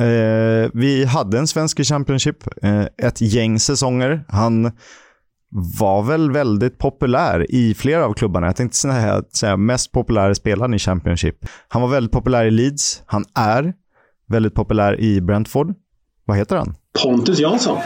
Eh, vi hade en svensk i Championship eh, ett gäng säsonger. Han var väl väldigt populär i flera av klubbarna. Jag tänkte säga, säga mest populära spelaren i Championship. Han var väldigt populär i Leeds. Han är väldigt populär i Brentford. Vad heter han? Pontus Jansson.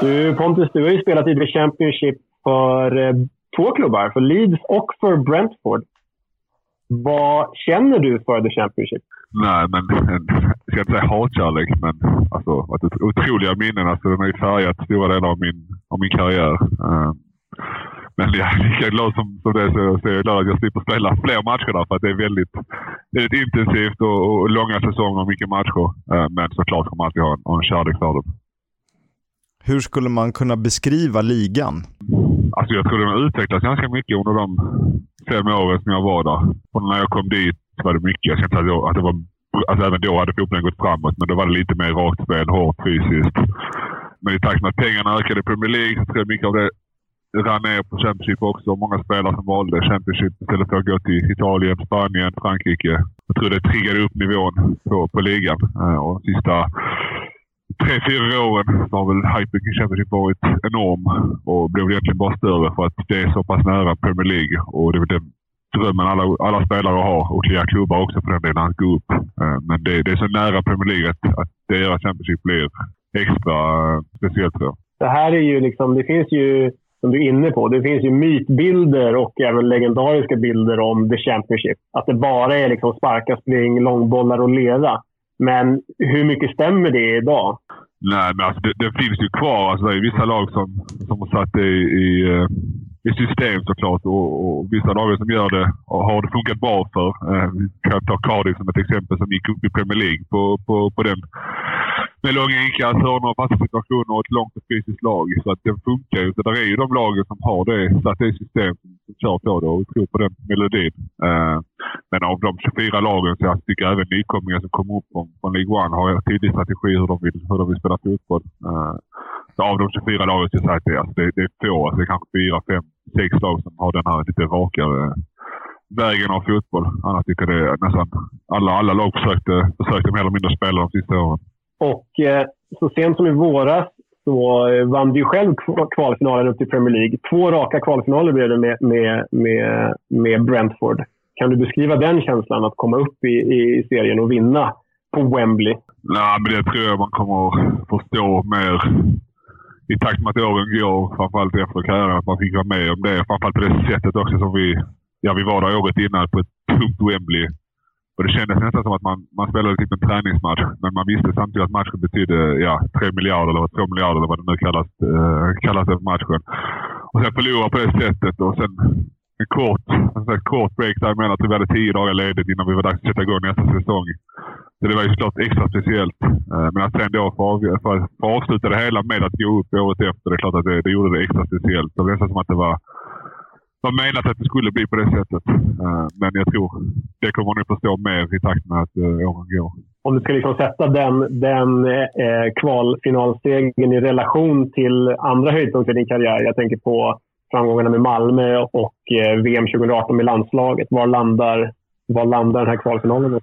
Du Pontus, du har ju spelat i The Championship för eh, två klubbar, för Leeds och för Brentford. Vad känner du för The Championship? Nej, men en, jag ska inte säga hatkärlek, men alltså, otroliga minnen. Alltså, den har ju färgat stora delar av min, av min karriär. Ehm, men jag är lika glad som, som det så, så är jag glad att jag slipper spela fler matcher där. För att det är väldigt, väldigt intensivt och, och långa säsonger och mycket matcher. Ehm, men såklart kommer man alltid ha en, en kärlek för dem. Hur skulle man kunna beskriva ligan? Alltså jag tror den har utvecklats ganska mycket under de fem åren som jag var där. Och när jag kom dit var det mycket. Jag kände att, jag, att det var, alltså även då hade fotbollen gått framåt, men då var det lite mer rakt spel, hårt fysiskt. Men i takt med att pengarna ökade i Premier League så tror jag mycket av det rann ner på Championship också. Många spelare som valde Championship istället för att gå till Italien, Spanien, Frankrike. Jag tror det triggade upp nivån på, på ligan. Eh, och sista tre, fyra åren så har väl hypen i Championship varit enorm och blev egentligen bara större för att det är så pass nära Premier League. Och det är väl den drömmen alla, alla spelare har och flera klubbar också för den delen, att gå upp. Eh, men det, det, är så nära Premier League att, att det gör att Championship blir extra eh, speciellt tror jag. Det här är ju liksom, det finns ju, som du är inne på, det finns ju mytbilder och även legendariska bilder om The Championship. Att det bara är liksom sparka, spring, långbollar och lera. Men hur mycket stämmer det idag? Nej, men alltså det, det finns ju kvar. Alltså det är vissa lag som, som har satt det i, i, eh, i system såklart och, och vissa lag som gör det och har det funkat bra för. Eh, vi kan ta Cardiff som ett exempel som gick upp i Premier League på, på, på den med långa inkast, hörnor, fasta situationer och ett långt och fysiskt lag. Så att den funkar ju. Så det är ju de lagen som har det, satt det system som, som kör på det och tror på den melodin. Eh, men av de 24 lagen så jag tycker jag även nykomlingar som kommer upp från, från League One har en tydlig strategi hur de vill, hur de vill spela fotboll. Eh, så av de 24 lagen så jag säga att det, alltså det, det är få. Alltså det är kanske fyra, fem, sex lag som har den här lite rakare eh, vägen av fotboll. Annars tycker jag det är nästan alla, alla lag försökte, försökte mer eller mindre spela de sista åren. Och eh, så sent som i våras så eh, vann du själv kvalfinalen upp till Premier League. Två raka kvalfinaler blev det med, med, med, med Brentford. Kan du beskriva den känslan att komma upp i, i serien och vinna på Wembley? Nej, men det tror jag man kommer förstå mer i takt med att åren går. Framförallt efter karriären. Att man fick vara med om det. Framförallt på det sättet också som vi, ja, vi var där året innan på ett tungt Wembley. Och det kändes nästan som att man, man spelade typ en träningsmatch, men man visste samtidigt att matchen betydde ja, 3 miljarder eller 2 miljarder eller vad det nu kallas, eh, kallas för matchen. Och sen förlora på det sättet och sen en kort, en kort break däremellan. Att typ vi hade tio dagar ledigt innan vi var dags att sätta igång nästa säsong. Så det var ju såklart extra speciellt. Eh, men att sen då få, av, för, för avsluta det hela med att gå upp året efter, det är klart att det, det gjorde det extra speciellt. Det var nästan som att det var var menat att det skulle bli på det sättet. Eh, men jag tror det kommer ni förstå mer i takt med att eh, åren går. Om du ska liksom sätta den, den eh, kvalfinalstegen i relation till andra höjdpunkter i din karriär. Jag tänker på framgångarna med Malmö och eh, VM 2018 med landslaget. Var landar, var landar den här kvalfinalen?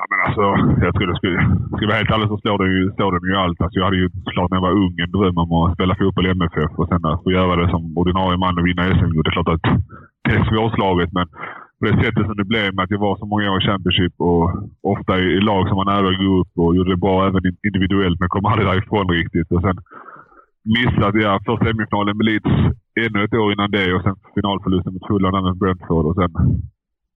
Ja, men alltså, jag tror skulle, skulle vara helt ärlig så slår det ju, slår det ju allt. Alltså, jag hade ju såklart när jag var ung en dröm om att spela fotboll i MFF och sen att få göra det som ordinarie man och vinna SM-guld. Det är klart att det är svårslaget, men på det sättet som det blev med att jag var så många år i Championship och ofta i, i lag som var nära att gå upp och gjorde det bra även individuellt, men kom aldrig därifrån riktigt. Och sen missade jag första semifinalen med Leeds ännu ett år innan det och sen finalförlusten mot Fulham med Brentford och sen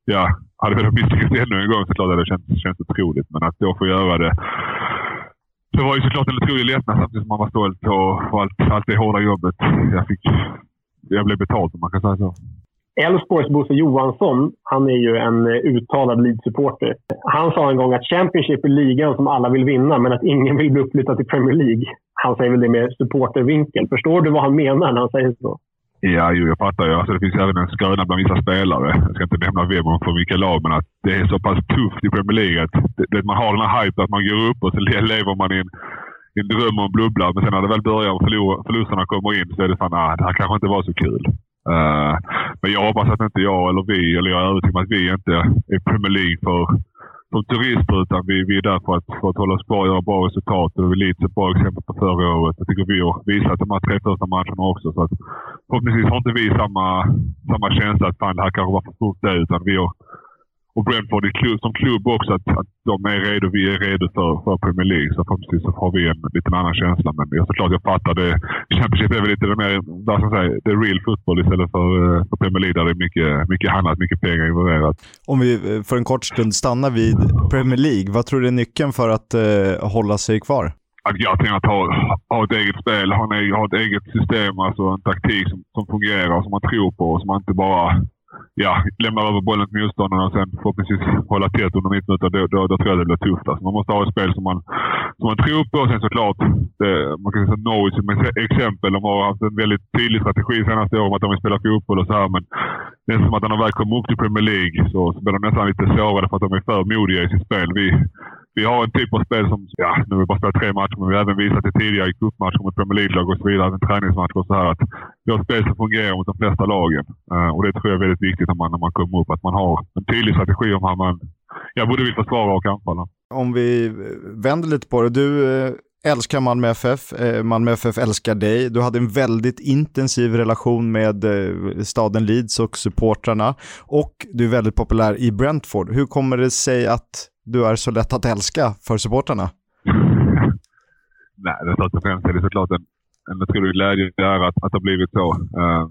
ja, hade vi misslyckats ännu en gång så hade det känts, känts otroligt. Men att då få göra det. Det var ju såklart en otrolig lättnad samtidigt som man var stolt och allt, allt det hårda jobbet jag fick. Jag blev betald om man kan säga så. Elfsborgs Bosse Johansson, han är ju en eh, uttalad Leeds-supporter. Han sa en gång att Championship är ligan som alla vill vinna, men att ingen vill bli uppflyttad till Premier League. Han säger väl det med supportervinkel. Förstår du vad han menar när han säger så? Ja, jo, jag fattar ju. Alltså, det finns även en skröna bland vissa spelare. Jag ska inte nämna vem och från vilka lag, men att det är så pass tufft i Premier League att det, man har den här hypen att man går upp och så lever man i en, i en dröm och en bubbla. Men sen när det väl börjar och förlusterna kommer in så är det fan, ah, det här kanske inte var så kul. Uh, men jag hoppas att inte jag eller vi, eller jag är övertygad om att vi inte är Premier League för som turister utan vi, vi är där för att, för att hålla oss kvar och göra bra resultat. Och var är ett bra exempel på förra året. Jag tycker vi har visat de här tre första matcherna också. Så att, förhoppningsvis har inte vi samma, samma känsla att fan, det här kanske var för stort det. Utan vi har och Brentford som klubb också, att, att de är redo. Vi är redo för, för Premier League. Så förhoppningsvis så har vi en lite annan känsla. Men jag såklart jag fattar det. Championship är väl lite mer, vad ska man säga, det real football istället för, eh, för Premier League där det är mycket, mycket annat, mycket pengar involverat. Om vi eh, för en kort stund stannar vid Premier League, vad tror du är nyckeln för att uh, hålla sig kvar? Att jag tänker att ha, ha ett eget spel, ha, en, ha ett eget system, alltså en taktik som, som fungerar, som man tror på och som man inte bara ja, lämnar över bollen till motståndarna och sen förhoppningsvis hålla tätt under 90 då, då, då tror jag det blir tufft. Alltså man måste ha ett spel som man, som man tror på. Och sen såklart, det, man kan säga Norwich som exempel. De har haft en väldigt tydlig strategi senaste åren att de vill spela fotboll och så här. Men det är som att när de väl kommer upp till Premier League så, så blir de nästan lite sårade för att de är för modiga i sitt spel. Vi, vi har en typ av spel som, ja, nu har vi bara spelat tre matcher, men vi har även visat det tidigare i cupmatcher mot Premier League-lag och så vidare, Även träningsmatcher och så här, att vi har ett spel som fungerar mot de flesta lagen. Uh, och det tror jag är väldigt viktigt när man, när man kommer upp, att man har en tydlig strategi om hur man ja, både vill försvara och anfalla. Om vi vänder lite på det. Du eh, älskar Malmö FF, eh, Malmö FF älskar dig. Du hade en väldigt intensiv relation med eh, staden Leeds och supportrarna och du är väldigt populär i Brentford. Hur kommer det sig att du är så lätt att älska för supportrarna? Nej, det först och främst är det såklart en, en otrolig glädje där att, att det har blivit så. Uh,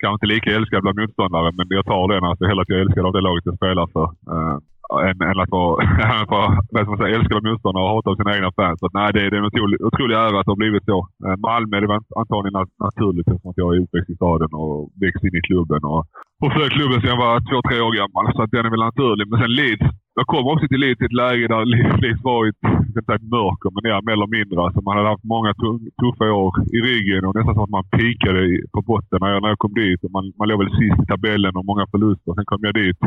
kanske inte lika älskad bland motståndare, men jag tar den. Alltså, hela att jag älskar älskad av det laget jag spelar för. Uh, än, än att vara, vad säga, älskad av motståndare och hatad av sina egna fans. Så, nej, det, det är en otrolig, otrolig ära att det har blivit så. Eh, Malmö, det var antagligen naturligt eftersom att jag är uppväxt i staden och växt in i klubben. Och, och följt klubben sedan jag var två, tre år gammal. Så att den är väl naturlig. Men sen Leeds jag kom också till Leeds i ett läge där Leeds var i ett mörker, men ja, mer eller mindre. Alltså man hade haft många tuffa år i ryggen och nästan så att man pikade på botten när jag, när jag kom dit. Man, man låg väl sist i tabellen och många förluster. Sen kom jag dit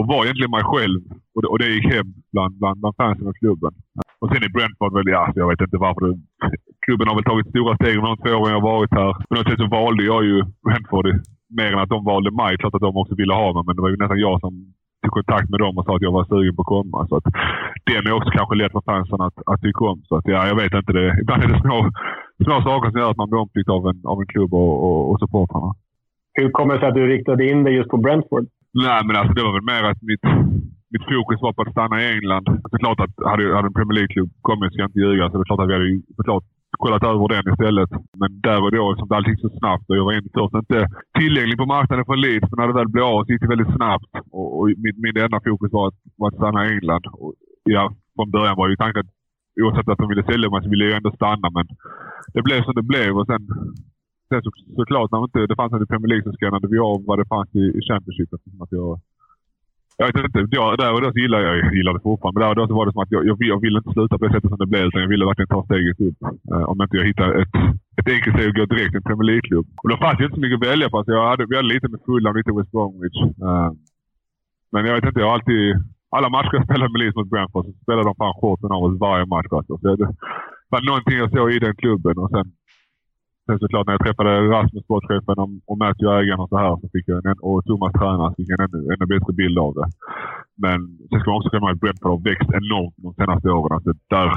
och var egentligen mig själv. Och det, och det gick hem bland, bland, bland fansen och klubben. Och sen i Brentford, väl, ja, jag vet inte varför. Det, klubben har väl tagit stora steg under de två åren jag varit här. På något sätt så valde jag ju Brentford mer än att de valde mig. Klart att de också ville ha mig, men det var ju nästan jag som tog kontakt med dem och sa att jag var sugen på att komma. Så att den är också kanske lätt för fansen att, att tycka om. Så att, ja, jag vet inte. Det, ibland är det små, små saker som gör att man blir omtyckt av en, av en klubb och, och, och supportrarna. Hur kommer det sig att du riktade in dig just på Brentford? Nej, men alltså det var väl mer att mitt, mitt fokus var på att stanna i England. Det är klart att hade, hade en Premier League-klubb kommit, ska jag inte ljuga, så det är klart att vi hade såklart kollat över den istället. Men där och då, som det allting gick så snabbt och jag var först inte tillgänglig på marknaden för Leeds, men när det väl blev av så gick det väldigt snabbt. Och, och mitt, min enda fokus var att, var att stanna i England. Och, ja, från början var ju tanken att oavsett att de ville sälja mig så ville jag ändå stanna, men det blev som det blev. Och sen, sen så, såklart, när det inte det fanns en i Premier League så skannade vi av vad det fanns i, i Championship. Att jag, jag vet inte. Jag, där och då så gillade jag, jag gillar det fortfarande. Men där och då så var det som att jag, jag, jag ville inte sluta på det sättet som det blev. Utan jag ville verkligen ta steget upp. Eh, om inte jag hittade ett, ett enkelt steg att gå direkt till en Premier League-klubb. Och då fanns det inte så mycket att välja på. Så jag hade, vi hade lite med Fulham, lite West Bromwich. Eh, men jag vet inte. Jag har alltid... Alla matcher jag spelade med Leeds mot Brentford så spelade de fan shorten av oss varje match. Alltså. Så det var någonting jag såg i den klubben. Och sen Sen såklart när jag träffade Rasmus, sportchefen, och, Matthew, ägaren och så här, så fick jag en, och Thomas, tränaren, fick jag en ännu, ännu bättre bild av det. Men sen ska man också komma ihåg att Brentford har växt enormt de senaste åren. Alltså där,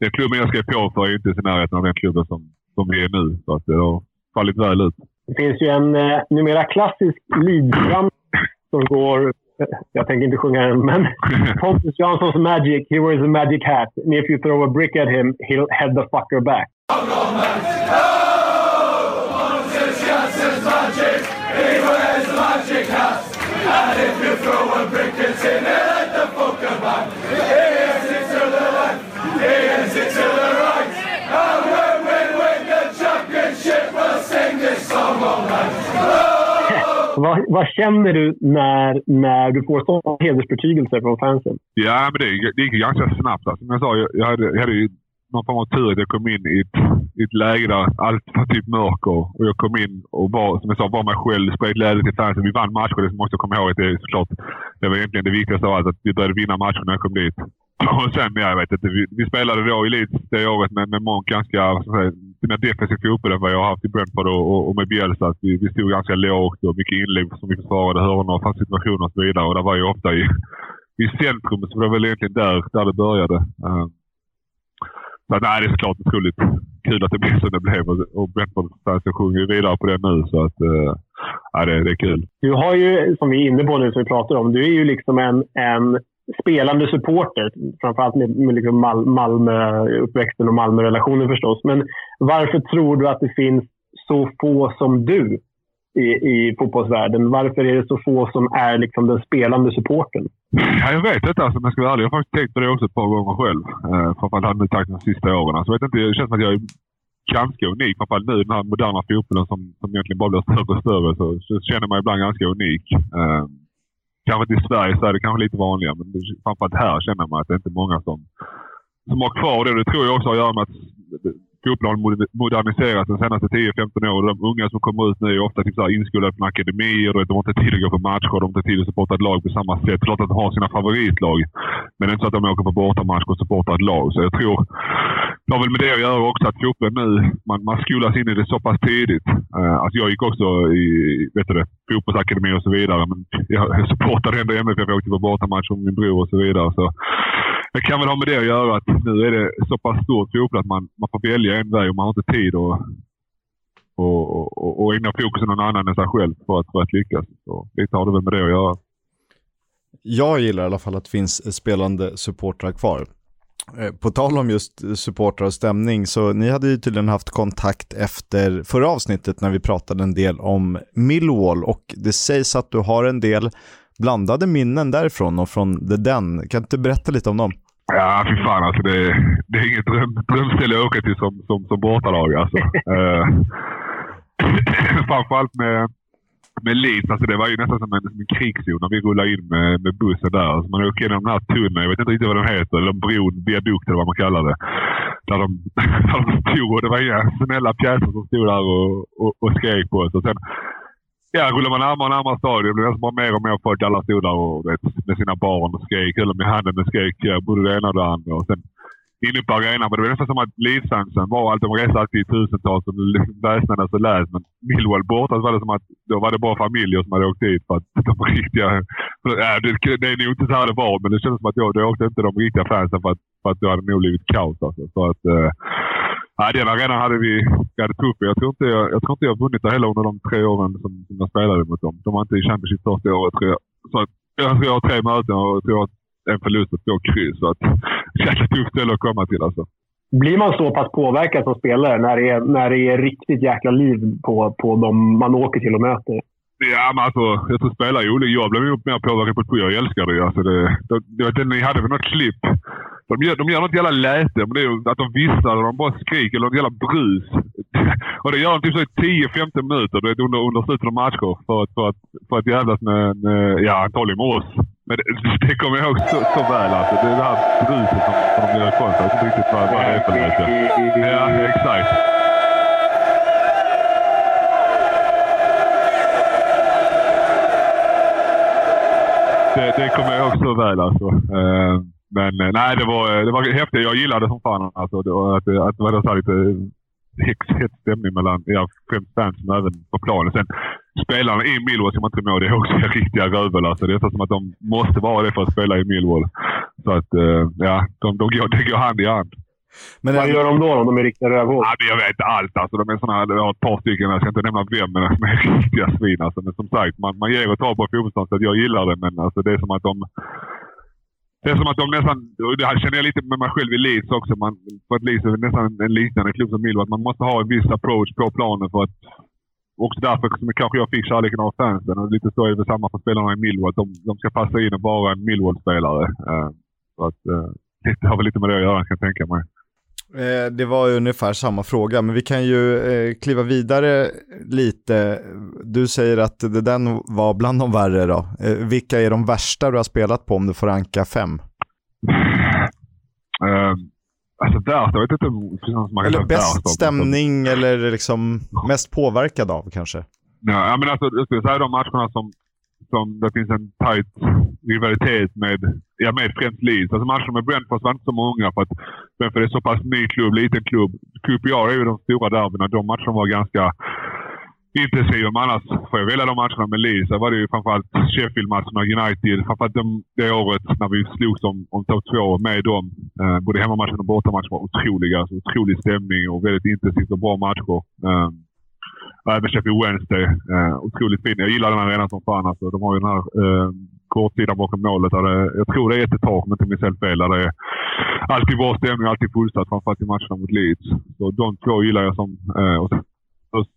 den klubben jag skrev på för är inte i närheten av den klubben som, som vi är nu. Så att det har fallit väl ut. Det finns ju en eh, numera klassisk leeds som går jag tänker inte sjunga den, men Pontus Janssons Magic, he wears a magic hat. And if you throw a brick at him, he'll head the fucker back. If you throw a brick, it's in it at the Pokemon. Here's it to the left, here's it to the right. And when we win the championship, we'll sing this song all night. Vad, vad, känner du när, när du får sådana hedersbetygelser från fansen? Ja, men det, det gick ganska snabbt. Alltså. Som jag sa, jag, jag hade, jag hade ju någon form av tur att jag kom in i ett, i ett läge där allt var typ mörker. Och jag kom in och var, som jag sa, var mig själv, spred glädje till fansen. Vi vann matcher, det måste jag komma ihåg att det är såklart. Det var egentligen det viktigaste av allt, att vi började vinna matcher när jag kom dit. Och sen, ja, jag vet inte. Vi, vi spelade då i elit det året med, med mångt ganska mer defensiv fotboll än vad jag har haft i Brentford och, och, och med Bielsa. Att vi, vi stod ganska lågt och mycket inlägg som vi försvarade hörnor och fanns situationer och så vidare. Och det var ju ofta i, i centrum, så det var väl egentligen där, där det började. Uh, så nej, det är såklart otroligt kul att det blev som det blev och Brentford-fansen sjunger vidare på det nu. Så att, eh, ja, det, det är kul. Du har ju, som vi är inne på nu, som vi pratar om, du är ju liksom en, en spelande supporter. Framförallt med, med liksom Mal Malmö-uppväxten och Malmö-relationen förstås. Men varför tror du att det finns så få som du i, i fotbollsvärlden? Varför är det så få som är liksom den spelande supporten? Ja, jag vet inte alltså, om jag ska vara ärlig. Jag har faktiskt tänkt på det också ett par gånger själv. Eh, framförallt hade jag de sista åren. Alltså, vet inte, det känns som att jag är ganska unik. Framförallt nu den här moderna fotbollen som, som egentligen bara blir större och större. Så, så känner man ibland ganska unik. Eh, kanske inte i Sverige så är det kanske lite vanligare, men framförallt här känner man att det är inte många som, som har kvar det. Det tror jag också har att göra med att fotbollen moderniserats de senaste 10-15 åren. De unga som kommer ut nu är ofta typ inskolade från akademier. De har inte tid att gå på matcher. De har inte tid att supporta ett lag på samma sätt. Klart att de har sina favoritlag. Men det är inte så att de åker på bortamatch och supportar ett lag. Så jag tror det har väl med det att göra också att fotbollen nu, man, man skolas in i det så pass tidigt. Uh, alltså jag gick också i vet du det, fotbollsakademi och så vidare. Men jag, jag supportade ändå MFF. Jag åkte på bortamatch med min bror och så vidare. Så det kan väl ha med det att göra att nu är det så pass stort fotboll att man, man får välja en väg och man har inte tid att och, och, och ägna fokusen någon annan än sig själv för att, för att lyckas. Så lite har det väl med det att göra. Jag gillar i alla fall att det finns spelande supportrar kvar. Eh, på tal om just supportrar och stämning, så ni hade ju tydligen haft kontakt efter förra avsnittet när vi pratade en del om Millwall och det sägs att du har en del blandade minnen därifrån och från The Den. Kan du inte berätta lite om dem? Ja, fy fan alltså. Det, det är inget dröm, drömställe att åka till som, som, som bortalag alltså. uh, framförallt med, med Leeds, alltså det var ju nästan som en, som en krigszon när vi rullade in med, med bussen där. Alltså man åker genom den här tunneln, jag vet inte riktigt vad den heter, eller bron, viadukt eller vad man kallar det. Där de, där de stod och det var inga snälla pjäser som stod där och, och, och skrek på oss. Och sen, Ja, rullar man närmare och närmare stadion blir nästan bara mer och mer folk. Alla stod där och, vet, med sina barn och skrek. Eller med handen och skrek både det ena och det andra. Och sen inne på arenan. Men det var nästan som att Leedsfansen var allt. de reste alltid i tusentals och liksom väsnades och läs. Men Millwall borta så var det som att då var det bara familjer som hade åkt dit för att de riktiga... Äh, det, det är nog inte så här det var, men det kändes som att då, då åkte inte de riktiga fansen för att, för att då hade det nog blivit kaos. Alltså. Så att, eh, Ja, den arenan hade vi, vi hade tufft. Jag tror inte jag, jag, tror inte jag vunnit det heller under de tre åren som, som jag spelade mot dem. De var inte i Championship första året tror jag. Så att, jag tror jag har tre möten och jag tror att en förlust och två kryss. Så att, jäkla tufft ställe att komma till alltså. Blir man så pass påverkad som spelare när det är, när det är riktigt jäkla liv på, på de man åker till och möter? Ja, men alltså, jag tror spelare är olika. Jag blev mer påverkad på Jag älskar det. Alltså det, det, det, ni hade väl något klipp de gör, de gör något jävla läte, men det är att de visslar och de bara skriker. Eller något jävla brus. och det gör de typ så i 10-15 minuter du vet, under, under slutet av matcher. För att, för att, för att jävlas med, med, ja antagligen med oss. Men det, det kommer jag ihåg så, så väl alltså. Det är det här bruset som, som de gör ifrån sig. Jag vet inte riktigt vad, vad det är för läte. Ja, exakt. Det, det kommer jag ihåg så väl alltså. Uh, men eh, nej, det var, det var häftigt. Jag gillade det som fan. Alltså, det var, att, att det var så lite hett stämning mellan ja, främst fans men även på planen. Sen spelarna i Millwall ska man inte må, det är också riktiga rövel. Alltså, det är så som att de måste vara det för att spela i Millwall. Så att, ja, de, de går, det går hand i hand. Men Vad gör de då om de är riktiga rövhål? Ja, jag vet inte allt. Alltså, de är såna, jag har ett par stycken, jag ska inte nämna vem, men de är riktiga svin. Alltså. Men som sagt, man, man ger och tar på fotbollsplan så jag gillar det. Men alltså, det är som att de det är som att de nästan, det här känner jag lite med mig själv i Leeds också, man, för att Leeds är nästan en liknande klubb som Millwall. Man måste ha en viss approach på planen för att också därför som kanske jag fick kärleken av fansen. Och lite så är det samma för spelarna i Millwall. De, de ska passa in och vara en Millwall-spelare. Uh, så att, uh, det har väl lite med det att göra kan jag tänka mig. Eh, det var ungefär samma fråga, men vi kan ju eh, kliva vidare lite. Du säger att det den var bland de värre då. Eh, vilka är de värsta du har spelat på om du får ranka fem? Uh, Alltså värst, jag vet inte om man kan Eller bäst stämning eller liksom mest påverkad av kanske? Ja, men alltså, jag skulle säga de matcherna som, som det finns en tight rivalitet med, ja, med främst Leeds. Alltså matcherna med Brentford var inte så många för att Brentford är så pass ny klubb, liten klubb. QPR är ju de stora derbyna. De matcherna var ganska intensiva. Men annars får jag välja de matcherna med Leeds. Där var det ju framförallt Sheffield-matcherna, United. Framförallt de, det året när vi slogs om, om topp två med dem. Eh, både hemmamatchen och bortamatchen var otroliga. Alltså, otrolig stämning och väldigt intensivt och bra matcher. Eh, även Sheffield Wednesday. Eh, otroligt fin. Jag gillar den här arenan som fan. Alltså. De har ju den här eh, kortsidan bakom målet. Där det, jag tror det är ett tak om inte minns helt fel. Där det är alltid bra stämning alltid fullsatt. Framförallt i matcherna mot Leeds. Så de två gillar jag som... Eh, och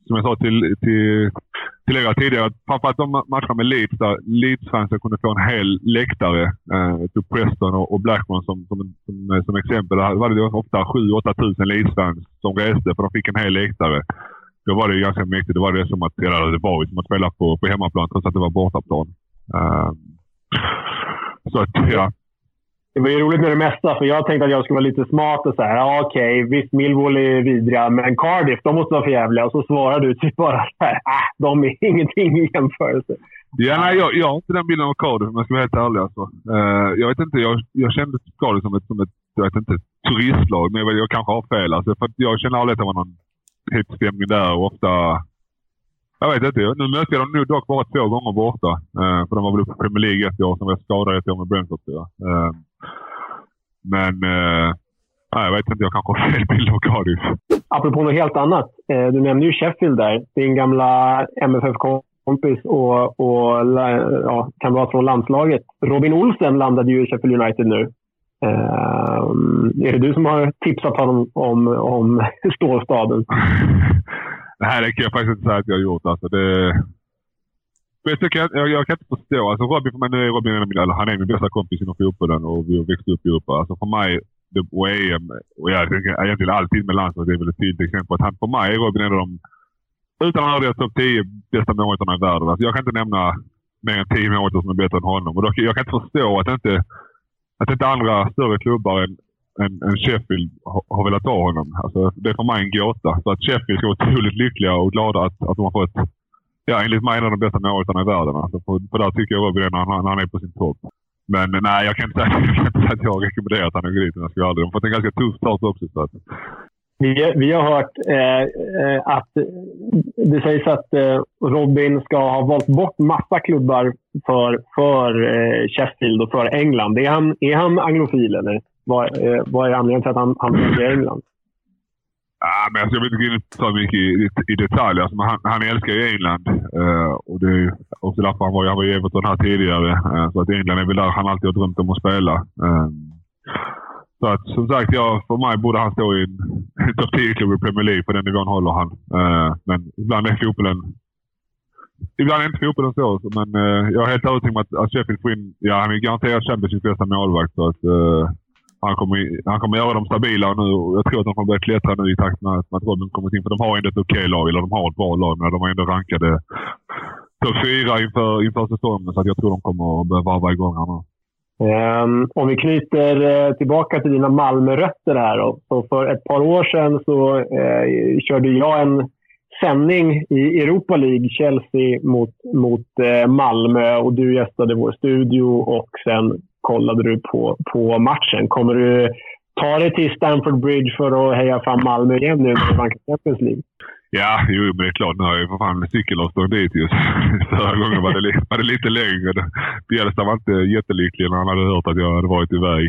som jag sa till, till, till er tidigare, framförallt de matcherna med Leeds där Leeds-fansen kunde få en hel läktare. Eh, typ Preston och, och Blackburn som, som, som, som exempel. Där var det ofta 7-8 tusen Leeds-fans som reste för de fick en hel läktare. Då var det ganska mäktigt. Då var det som att, eller det var som att spela på, på hemmaplan trots att det var bortaplan. Uh, så att, ja. Det var ju roligt med det mesta, för jag tänkte att jag skulle vara lite smart och säga ja, okej, okay, visst Millwall är vidriga, men Cardiff, de måste vara för jävliga. Och så svarar du typ bara så här, äh, de är ingenting i jämförelse. Ja, nej, jag, jag har inte den bilden av Cardiff om jag ska vara helt ärlig. Alltså. Uh, jag vet inte, jag, jag kände Cardiff som ett, som ett jag vet inte, turistlag, men jag, jag kanske har fel. Alltså, för jag känner aldrig att det var någon hetsstämning där och ofta... Jag vet inte. Nu mötte jag dem nu dock bara två gånger borta. Eh, för de var väl uppe i Premier League ett år, som var skadade ett år med Brentford. Ja. Eh, men Eh, jag vet inte, jag kanske har fel bild av Cardiff. Apropå något helt annat. Eh, du nämnde ju Sheffield där. Din gamla MFF-kompis och, och ja, kamrat från landslaget. Robin Olsen landade ju i Sheffield United nu. Uh, är det du som har tipsat honom om, om stålstaden? Nej, det kan jag faktiskt inte säga att jag har gjort. Alltså, det... Jag, kan, jag, jag, kan inte förstå. Alltså Robin, för mig, nu är Robin en av mina, han är min bästa kompis inom fotbollen och vi har växt upp ihop. Alltså för mig, det, och EM, och jag tänker egentligen alltid med landslaget, det är väl ett tydligt exempel. Att han, för mig är Robin en av de, utan att ha topp 10 bästa målvakterna i världen. Alltså jag kan inte nämna mer än 10 målvakter som är bättre än honom. Och då, jag kan inte förstå att inte att inte andra större klubbar än, än, än Sheffield har, har velat ha honom. Alltså, det är för mig en gåta. Så att Sheffield ska vara otroligt lyckliga och glada att, att de har fått, ja, enligt mig, en av de bästa målvakterna i världen. Alltså, för, för där tycker jag Robin när han, han är på sin topp. Men nej, jag kan inte säga, jag kan inte säga att jag rekommenderar att han åker dit. Jag De har fått en ganska tuff start också. Så att, vi, vi har hört eh, att det sägs att eh, Robin ska ha valt bort massa klubbar för, för eh, Sheffield och för England. Är han, är han anglofil eller vad, eh, vad är anledningen till att han, han väljer England? Ja, men alltså, jag vill inte gå in så mycket i, i, i detalj. Alltså, han, han älskar ju England. Uh, och det är också därför han var, han var i Everton här tidigare. Uh, så att England är väl där han alltid har drömt om att spela. Uh, så att, som sagt, ja, för mig borde han stå i en, topp 10-klubb i Premier League. På den nivån håller han. Uh, men ibland är fotbollen... Ibland är inte fotbollen så. Men uh, jag är helt övertygad om att, att Sheffield får in... Ja, han är garanterat Championships bästa målvakt. Så att, uh, han, kommer, han kommer göra dem stabila nu. Jag tror att de kommer börja klättra nu i takt med att Robin kommit in. För de har ändå ett okej okay lag. Eller de har ett bra lag, men de har ändå rankade topp fyra inför, inför säsongen. Så att jag tror de kommer att börja varva igång här nu. Ehm, om vi knyter eh, tillbaka till dina Malmörötter här. Då. Så för ett par år sedan så eh, körde jag en sändning i Europa League, Chelsea mot, mot eh, Malmö. Och du gästade vår studio och sen kollade du på, på matchen. Kommer du ta dig till Stamford Bridge för att heja fram Malmö igen nu när det Champions League? Ja, jo, men det är klart. Nu har jag ju för fan cykelavstånd dit just. Förra gången var det, var det lite längre. Bielsa var inte jättelycklig när han hade hört att jag hade varit iväg.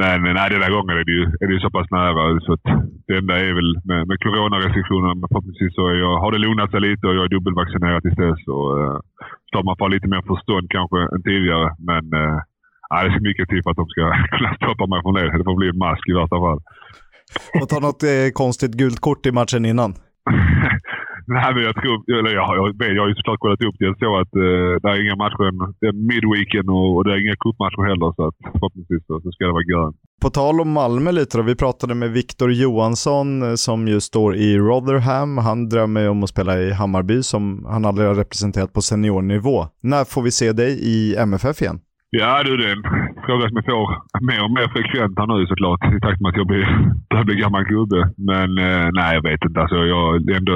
Men nej, den här gången är det ju, är det ju så pass nära. Så att det enda är väl med, med coronarestriktionerna. Förhoppningsvis så är jag, har det lugnat sig lite och jag är dubbelvaccinerad tills dess. Så, eh, så man får lite mer förstånd kanske än tidigare. Men eh, nej, det är mycket till för att de ska kunna stoppa mig från det. Det får bli en mask i värsta fall. Och ta något eh, konstigt gult kort i matchen innan. Nej, men jag tror, eller jag, jag, jag har ju såklart kollat upp det. så att eh, det är inga matcher, det är midweeken och, och det är inga cupmatcher heller. Så att förhoppningsvis så, så ska det vara grönt. På tal om Malmö lite då, vi pratade med Viktor Johansson eh, som ju står i Rotherham. Han drömmer om att spela i Hammarby som han aldrig har representerat på seniornivå. När får vi se dig i MFF igen? Ja du, det fråga som jag får mer och mer frekvent här nu såklart i takt med att jag blir, börjar bli gammal gubbe. Men eh, nej, jag vet inte. Alltså, jag ändå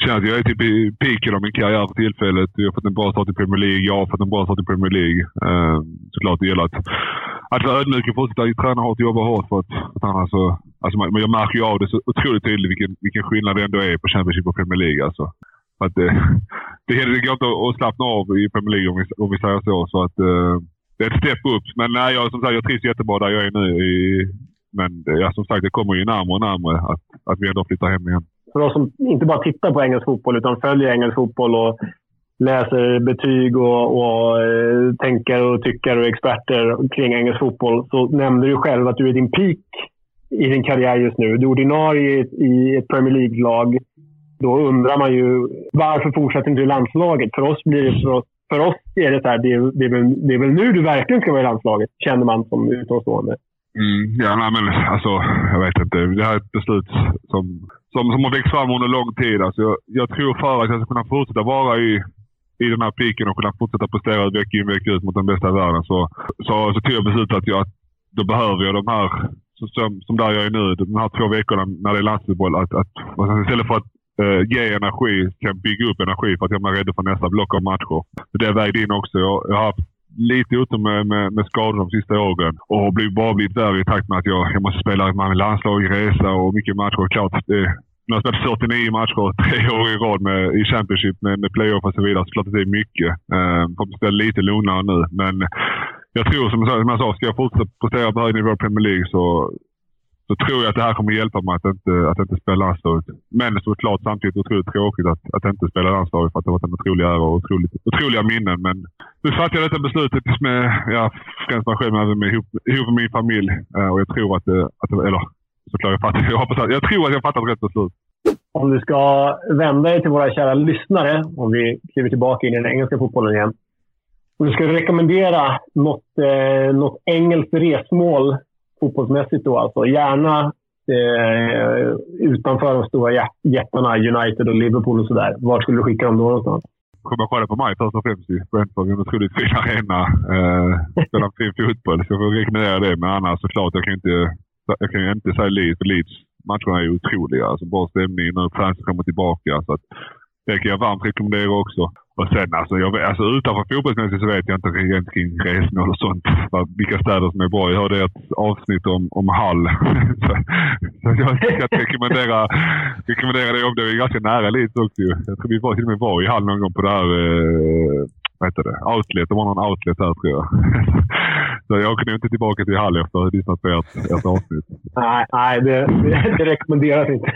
känner att jag är typ i piken av min karriär för tillfället. Jag har fått en bra start i Premier League. Jag har fått en bra start i Premier League. Eh, såklart det gäller att, att vara ödmjuk och fortsätta träna hårt och jobba hårt. För att, att annars så, alltså, men jag märker ju av det så otroligt tydligt vilken, vilken skillnad det ändå är på Championship och Premier League. Alltså. Att eh, det, det, det går inte att slappna av i Premier League om vi, om vi säger så. så att, eh, det är ett steg upp. Men nej, jag, som sagt, jag trivs jättebra där jag är nu. I, men ja, som sagt, det kommer ju närmare och närmare att, att vi ändå flyttar hem igen. För oss som inte bara tittar på engelsk fotboll utan följer engelsk fotboll och läser betyg och, och eh, tänker och tycker och experter kring engelsk fotboll så nämnde du själv att du är din peak i din karriär just nu. Du är ordinarie i ett Premier League-lag då undrar man ju varför fortsätter inte du landslaget? För oss blir det för oss, för oss är det så här, det är, det, är väl, det är väl nu du verkligen ska vara i landslaget, känner man som utomstående. Mm, ja, nej, men alltså, jag vet inte. Det här är ett beslut som, som, som har växt fram under lång tid. Alltså, jag, jag tror för att jag ska kunna fortsätta vara i, i den här piken och kunna fortsätta prestera vecka in vecka ut mot den bästa i världen så, så, så tog jag beslutet att jag, då behöver jag de här, som, som där jag är nu, de här två veckorna när det är landslagsboll. Att, att, istället för att eh, ge energi, kan bygga upp energi för att jag är redo för nästa block av matcher. Det vägde in också. Jag, jag har haft lite ute med, med, med skador de sista åren och blivit, bara blivit värre i takt med att jag, jag måste spela med landslag, resa och mycket matcher. Klart, det, nu har jag spelat 49 matcher tre år i rad med, i Championship med, med playoff och så vidare. Så klart att det är mycket. Eh, får spela lite lugnare nu. Men jag tror som jag sa, ska jag fortsätta prestera på hög nivå i Premier League så, så tror jag att det här kommer hjälpa mig att inte, att inte spela landslaget. Men såklart samtidigt otroligt tråkigt att, att inte spela landslaget för att det har varit en otrolig ära och otroligt, otroliga minnen. Men nu fattar jag detta beslutet med, ja, främst mig själv men även alltså med, ihop, ihop med min familj. Uh, och jag tror att, eh, det, att eller såklart jag fattar, jag, hoppas att, jag tror att jag fattat rätt beslut. Om du ska vända dig till våra kära lyssnare, om vi kliver tillbaka in i den engelska fotbollen igen. Om du ska rekommendera något, eh, något engelskt resmål fotbollsmässigt då alltså. Gärna eh, utanför de stora jättarna, United och Liverpool och sådär. Vart skulle du skicka dem då någonstans? Kommer jag kolla på mig först och främst På Brentford. Eh, en otroligt fin arena. Eh, spelar fin fotboll, så jag får rekommendera det. Men annars såklart, jag kan inte, jag kan inte säga Leeds. Leeds matcherna är otroliga. Alltså, bra stämning när fansen kommer tillbaka. Så att, det kan jag varmt rekommendera också. Och sen alltså, jag, alltså utanför fotbollsmässigt så vet jag inte rent kring resmål och sånt. Vilka städer som är bra. Jag hörde ett avsnitt om, om Hall. så, så jag ska rekommendera, rekommendera det om det är ganska nära lite också Jag tror vi var, till och med var i Hall någon gång på det här eh, vad heter det? Outlet. Det var någon outlet där tror jag. Så jag åker nog inte tillbaka till Hall efter att ha lyssnat på ert, ert avsnitt. Nej, nej det, det, det rekommenderas inte.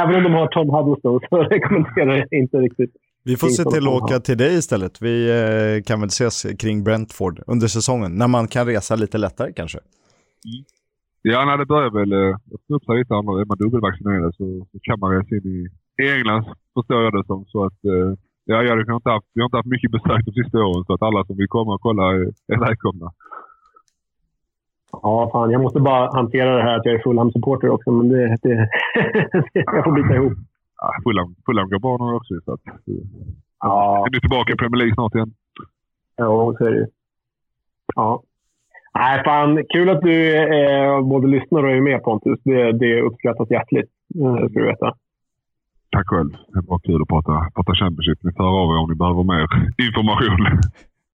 Även om de har Tom Huddleston så rekommenderar jag inte riktigt. Vi får se till att åka till dig istället. Vi eh, kan väl ses kring Brentford under säsongen, när man kan resa lite lättare kanske. Mm. Ja, när det börjar väl eh, öppna upp sig lite. Är man dubbelvaccinerad så, så kan man resa in i, England, förstår jag det som. Så att, eh, ja, jag har inte haft, vi har inte haft mycket besök de sista åren, så att alla som vill komma och kolla är, är välkomna. Ja, fan. Jag måste bara hantera det här att jag är Fulham-supporter också, men det, det jag får bita ihop. Ja, Fulham, Fulham går bra nu också. Så att, ja. Jag blir tillbaka i Premier League snart igen. Ja, så är det Ja. Nej, fan. Kul att du eh, både lyssnar och är med Pontus. Det, det uppskattas hjärtligt, eh, ska du veta. Tack själv. Det var kul att prata, prata Championship. Ni tar av er om ni behöver mer information.